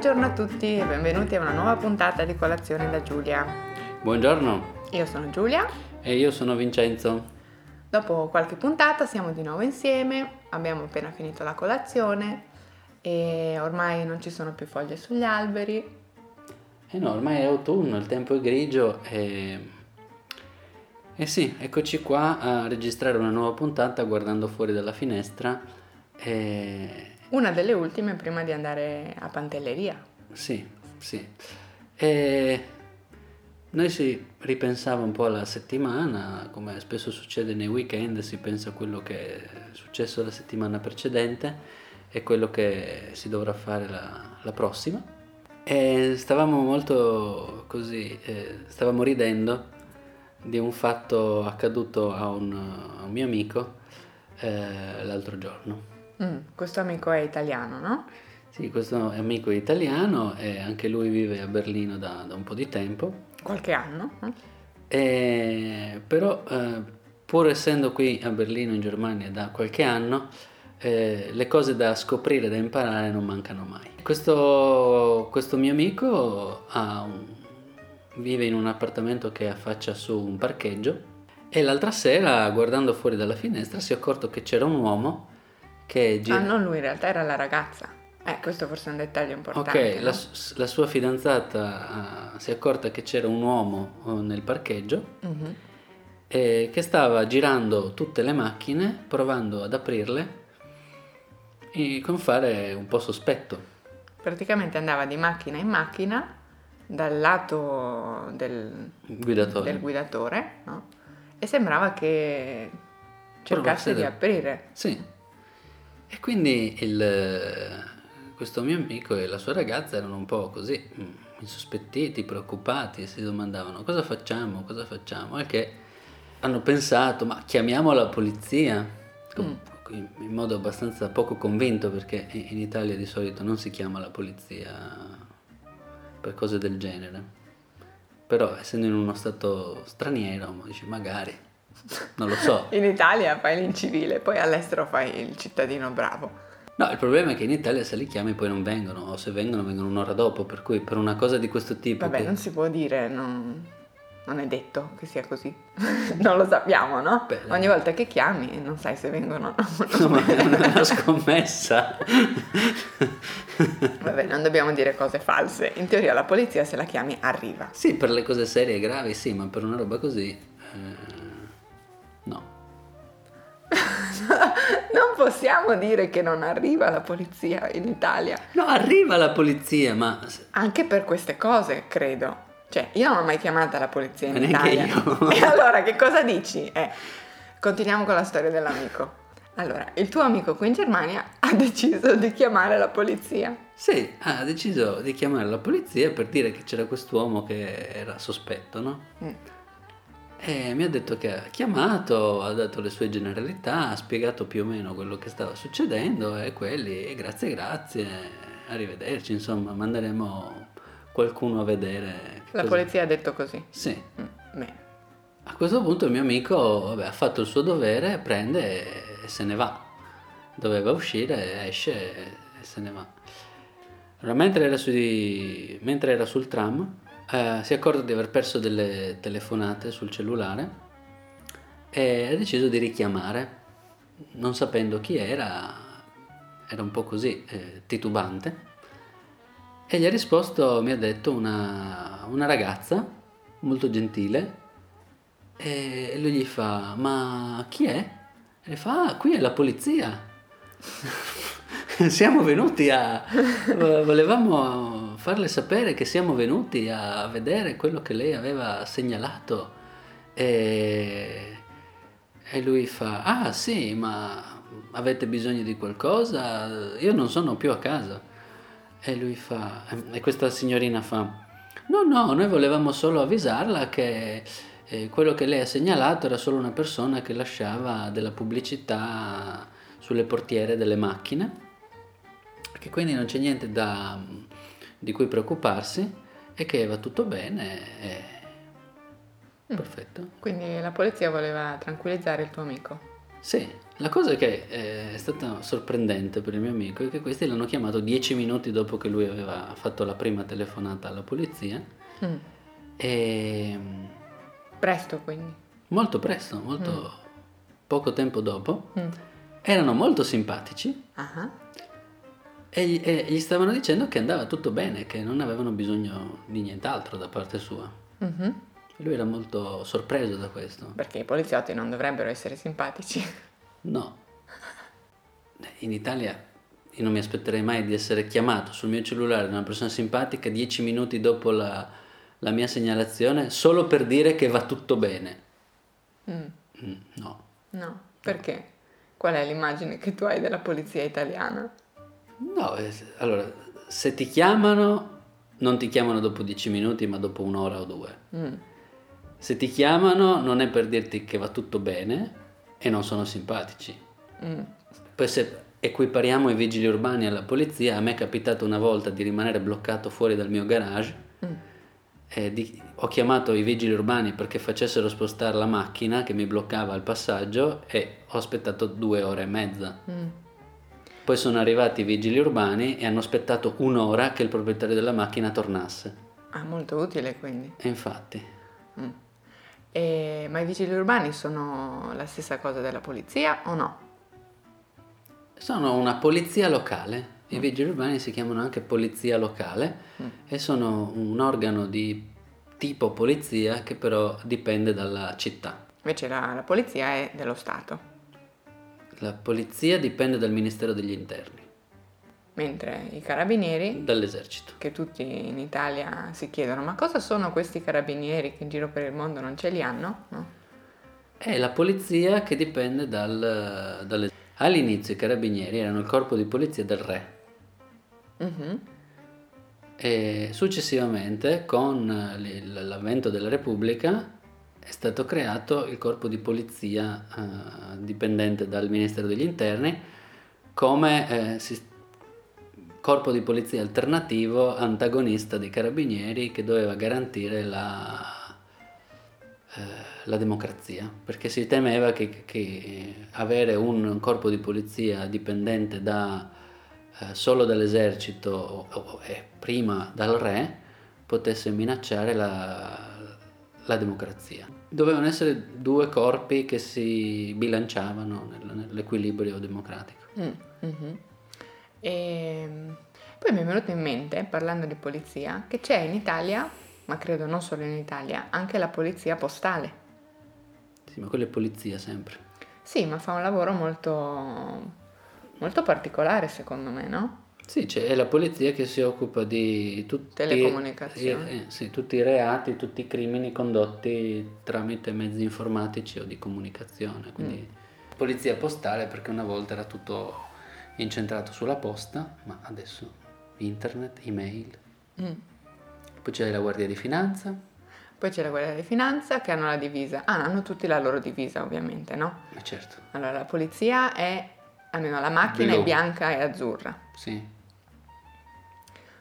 Buongiorno a tutti e benvenuti a una nuova puntata di Colazione da Giulia. Buongiorno. Io sono Giulia. E io sono Vincenzo. Dopo qualche puntata siamo di nuovo insieme, abbiamo appena finito la colazione e ormai non ci sono più foglie sugli alberi. Eh no, ormai è autunno, il tempo è grigio e... E sì, eccoci qua a registrare una nuova puntata guardando fuori dalla finestra e una delle ultime prima di andare a Pantelleria. Sì, sì. E noi si ripensava un po' alla settimana, come spesso succede nei weekend, si pensa a quello che è successo la settimana precedente e quello che si dovrà fare la, la prossima. E stavamo molto così, eh, stavamo ridendo di un fatto accaduto a un, a un mio amico eh, l'altro giorno. Mm, questo amico è italiano, no? Sì, questo amico è italiano e anche lui vive a Berlino da, da un po' di tempo. Qualche anno. E, però eh, pur essendo qui a Berlino in Germania da qualche anno, eh, le cose da scoprire, da imparare non mancano mai. Questo, questo mio amico un, vive in un appartamento che affaccia su un parcheggio e l'altra sera, guardando fuori dalla finestra, si è accorto che c'era un uomo che gira... Ah, non lui, in realtà era la ragazza. Eh, questo forse è un dettaglio importante. Ok, no? la, la, sua fidanzata uh, si è accorta che c'era un uomo uh, nel parcheggio uh-huh. eh, che stava girando tutte le macchine, provando ad aprirle e con fare un po' sospetto. Praticamente andava di macchina in macchina dal lato del guidatore, del guidatore no? e sembrava che cercasse di aprire. Sì. E quindi il, questo mio amico e la sua ragazza erano un po' così, mm, insospettiti, preoccupati, si domandavano cosa facciamo, cosa facciamo, e che hanno pensato ma chiamiamo la polizia, mm. in modo abbastanza poco convinto perché in Italia di solito non si chiama la polizia per cose del genere. Però essendo in uno stato straniero, dici magari non lo so. in Italia fai l'incivile, poi all'estero fai il cittadino bravo. No, il problema è che in Italia se li chiami poi non vengono, o se vengono vengono un'ora dopo, per cui per una cosa di questo tipo... Vabbè, che... non si può dire, non, non, è detto che sia così, non lo sappiamo, no? Beh, Ogni volta che chiami non sai se vengono o no. Ma è una scommessa. Vabbè, non dobbiamo dire cose false, in teoria la polizia se la chiami arriva. Sì, per le cose serie e gravi sì, ma per una roba così... Eh. non possiamo dire che non arriva la polizia in Italia. No, arriva la polizia, ma... Anche per queste cose, credo. Cioè, io non ho mai chiamata la polizia in Italia. Io. E allora, che cosa dici? Eh, continuiamo con la storia dell'amico. Allora, il tuo amico qui in Germania ha deciso di chiamare la polizia. Sì, ha deciso di chiamare la polizia per dire che c'era quest'uomo che era sospetto, no? Mm. E mi ha detto che ha chiamato, ha dato le sue generalità, ha spiegato più o meno quello che stava succedendo e quelli, grazie, grazie, arrivederci, insomma, manderemo qualcuno a vedere. La cosa... polizia ha detto così? Sì. Mm, a questo punto il mio amico vabbè, ha fatto il suo dovere, prende e se ne va. Doveva uscire, esce e se ne va. Allora, mentre era, sui... mentre era sul tram, eh, si è accorto di aver perso delle telefonate sul cellulare e ha deciso di richiamare, non sapendo chi era, era un po' così eh, titubante, e gli ha risposto, mi ha detto, una, una ragazza molto gentile, e lui gli fa, ma chi è? E fa, ah, qui è la polizia. siamo venuti a... volevamo farle sapere che siamo venuti a vedere quello che lei aveva segnalato e, e lui fa, ah sì, ma avete bisogno di qualcosa? Io non sono più a casa. E lui fa, e questa signorina fa, no, no, noi volevamo solo avvisarla che eh, quello che lei ha segnalato era solo una persona che lasciava della pubblicità sulle portiere delle macchine che quindi non c'è niente da, di cui preoccuparsi e che va tutto bene. E... Mm. Perfetto. Quindi la polizia voleva tranquillizzare il tuo amico. Sì, la cosa che è stata sorprendente per il mio amico è che questi l'hanno chiamato dieci minuti dopo che lui aveva fatto la prima telefonata alla polizia. Mm. E Presto quindi. molto presto, molto poco tempo dopo, Mm. erano molto simpatici Ah, e gli, e gli stavano dicendo che andava tutto bene, che non avevano bisogno di nient'altro da parte sua. mhm. E lui era molto sorpreso da questo. Perché i poliziotti non dovrebbero essere simpatici. No. In Italia io non mi aspetterei mai di essere chiamato sul mio cellulare da una persona simpatica dieci minuti dopo la, la mia segnalazione solo per dire che va tutto bene. Mm. Mm, no. No, perché? Qual è l'immagine che tu hai della polizia italiana? No, eh, allora, se ti chiamano, non ti chiamano dopo dieci minuti, ma dopo un'ora o due. Mm. Se ti chiamano non è per dirti che va tutto bene e non sono simpatici. Mm. Poi se equipariamo i vigili urbani alla polizia, a me è capitato una volta di rimanere bloccato fuori dal mio garage Mm. e di- ho chiamato i vigili urbani perché facessero spostare la macchina che mi bloccava al passaggio e ho aspettato due ore e mezza. Mm. Poi sono arrivati i vigili urbani e hanno aspettato un'ora che il proprietario della macchina tornasse. Ah, molto utile quindi. E infatti, Mm. E- ma i vigili urbani sono la stessa cosa della polizia o no? sono una polizia locale. I vigili urbani si chiamano anche polizia locale e sono un organo di tipo polizia che però dipende dalla città. Invece la, la polizia è dello Stato, La polizia dipende dal Ministero degli Interni, mentre i carabinieri, dall'esercito. che tutti in Italia si chiedono ma cosa sono questi carabinieri che in giro per il mondo non ce li hanno? No? È la polizia che dipende dal, dall'esercito. All'inizio i carabinieri erano il corpo di polizia del re Mhm. e successivamente con l'avvento della Repubblica è stato creato il corpo di polizia eh, dipendente dal Ministero degli Interni come eh, sis- corpo di polizia alternativo antagonista dei carabinieri che doveva garantire la, eh, la democrazia. Perché si temeva che, che avere un corpo di polizia dipendente da, eh, solo dall'esercito e prima dal re potesse minacciare la, la democrazia. Dovevano essere due corpi che si bilanciavano nel- nell'equilibrio democratico. Mm, mhm. E poi mi è venuto in mente, parlando di polizia, che c'è in Italia, ma credo non solo in Italia, anche la polizia postale. Sì, ma quella è polizia sempre. Sì, ma fa un lavoro molto, molto particolare secondo me, no? Sì, c'è è la polizia che si occupa di tutti, Telecomunicazioni. i- eh, sì, tutti i reati, tutti i crimini condotti tramite mezzi informatici o di comunicazione. Quindi polizia postale perché una volta era tutto incentrato sulla posta, ma adesso internet, email. Mm. Poi c'è la Guardia di Finanza, Poi c'è la Guardia di Finanza che hanno la divisa. Ah, hanno tutti la loro divisa ovviamente, no? ma certo, Allora, la polizia è, almeno la macchina Blu. è bianca e azzurra. sì,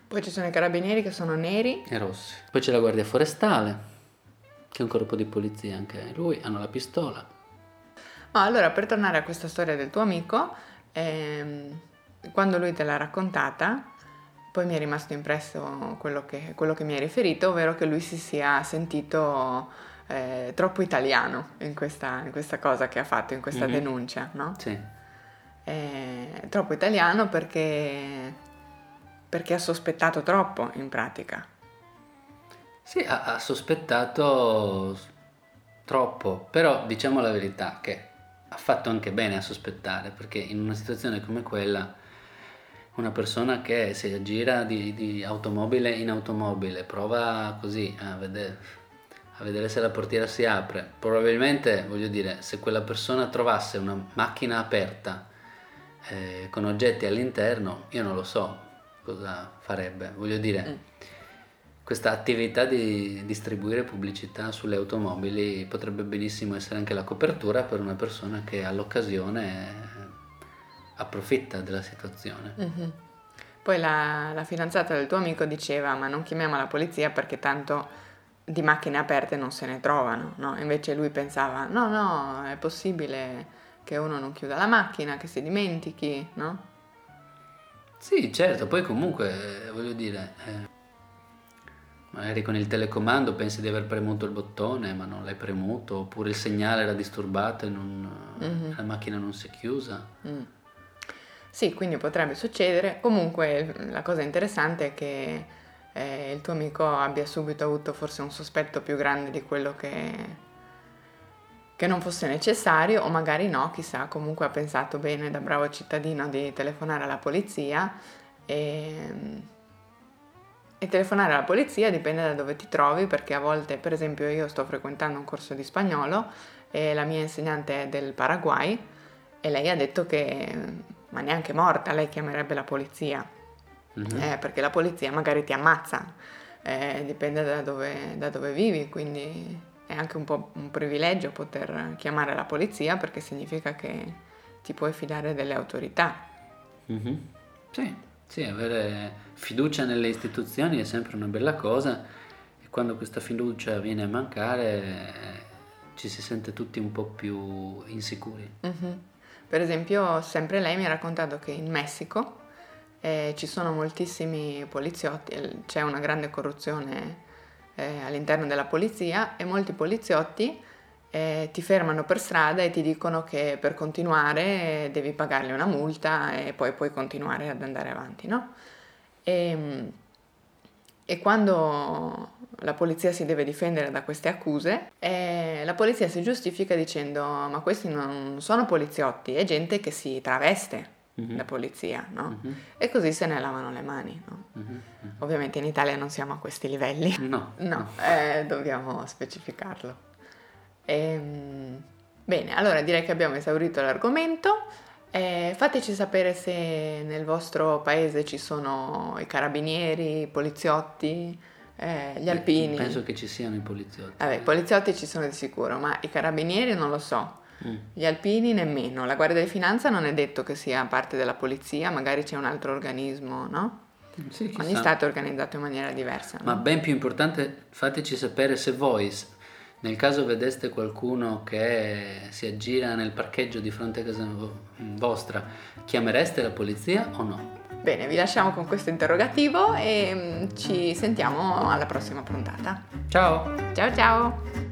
Poi ci sono i carabinieri che sono neri. e rossi. Poi c'è la Guardia Forestale, che è un corpo di polizia anche lui, hanno la pistola. Ma allora, per tornare a questa storia del tuo amico, ehm, quando lui te l'ha raccontata, poi mi è rimasto impresso quello che, quello che mi hai riferito, ovvero che lui si sia sentito eh, troppo italiano in questa, in questa cosa che ha fatto, in questa Mhm. denuncia, no? Sì. Eh, troppo italiano perché, perché ha sospettato troppo in pratica. Sì, ha, ha sospettato troppo, però diciamo la verità che ha fatto anche bene a sospettare, perché in una situazione come quella una persona che si aggira di, di automobile in automobile, prova così a vedere, a vedere se la portiera si apre, probabilmente, voglio dire, se quella persona trovasse una macchina aperta eh, con oggetti all'interno, io non lo so cosa farebbe, voglio dire Mm. questa attività di distribuire pubblicità sulle automobili potrebbe benissimo essere anche la copertura per una persona che all'occasione eh, approfitta della situazione. Mhm. Poi la, la fidanzata del tuo amico diceva: Ma non chiamiamo la polizia perché tanto di macchine aperte non se ne trovano. No? Invece lui pensava: No, no, è possibile che uno non chiuda la macchina, che si dimentichi, no? Sì, certo, poi comunque eh, voglio dire, eh, magari con il telecomando pensi di aver premuto il bottone ma non l'hai premuto, oppure il segnale era disturbato e non, mm-hmm. la macchina non si è chiusa. Mm. Sì, quindi potrebbe succedere. Comunque la cosa interessante è che eh, il tuo amico abbia subito avuto forse un sospetto più grande di quello che che non fosse necessario o magari no, chissà, comunque ha pensato bene da bravo cittadino di telefonare alla polizia e, e, telefonare alla polizia dipende da dove ti trovi perché a volte, per esempio io sto frequentando un corso di spagnolo e la mia insegnante è del Paraguay e lei ha detto che ma neanche morta lei chiamerebbe la polizia mm-hmm. eh, perché la polizia magari ti ammazza, eh, dipende da dove, da dove vivi, quindi è anche un po' un privilegio poter chiamare la polizia perché significa che ti puoi fidare delle autorità. Mm-hmm. Sì, sì, avere fiducia nelle istituzioni è sempre una bella cosa e quando questa fiducia viene a mancare ci si sente tutti un po' più insicuri. Mm-hmm. Per esempio, sempre lei mi ha raccontato che in Messico eh, ci sono moltissimi poliziotti, c'è una grande corruzione eh, all'interno della polizia e molti poliziotti eh, ti fermano per strada e ti dicono che per continuare devi pagargli una multa e poi puoi continuare ad andare avanti, no? E, e quando la polizia si deve difendere da queste accuse, eh, la polizia si giustifica dicendo ma questi non sono poliziotti, è gente che si traveste mm-hmm. la polizia, no? Mm-hmm. E così se ne lavano le mani, no? Ovviamente in Italia non siamo a questi livelli. No. no, eh, dobbiamo specificarlo. Ehm, bene, allora direi che abbiamo esaurito l'argomento. Eh, fateci sapere se nel vostro paese ci sono i carabinieri, i poliziotti, eh, gli alpini. Penso che ci siano i poliziotti. Vabbè, i poliziotti ci sono di sicuro, ma i carabinieri non lo so. Mm. Gli alpini nemmeno, la Guardia di Finanza non è detto che sia parte della polizia, magari c'è un altro organismo, no? Sì, Ogni Stato è organizzato in maniera diversa. Ma no? ben più importante, fateci sapere se voi, nel caso vedeste qualcuno che si aggira nel parcheggio di fronte a casa vostra, chiamereste la polizia o no? Bene, vi lasciamo con questo interrogativo e mm, ci sentiamo alla prossima puntata. Ciao! Ciao ciao!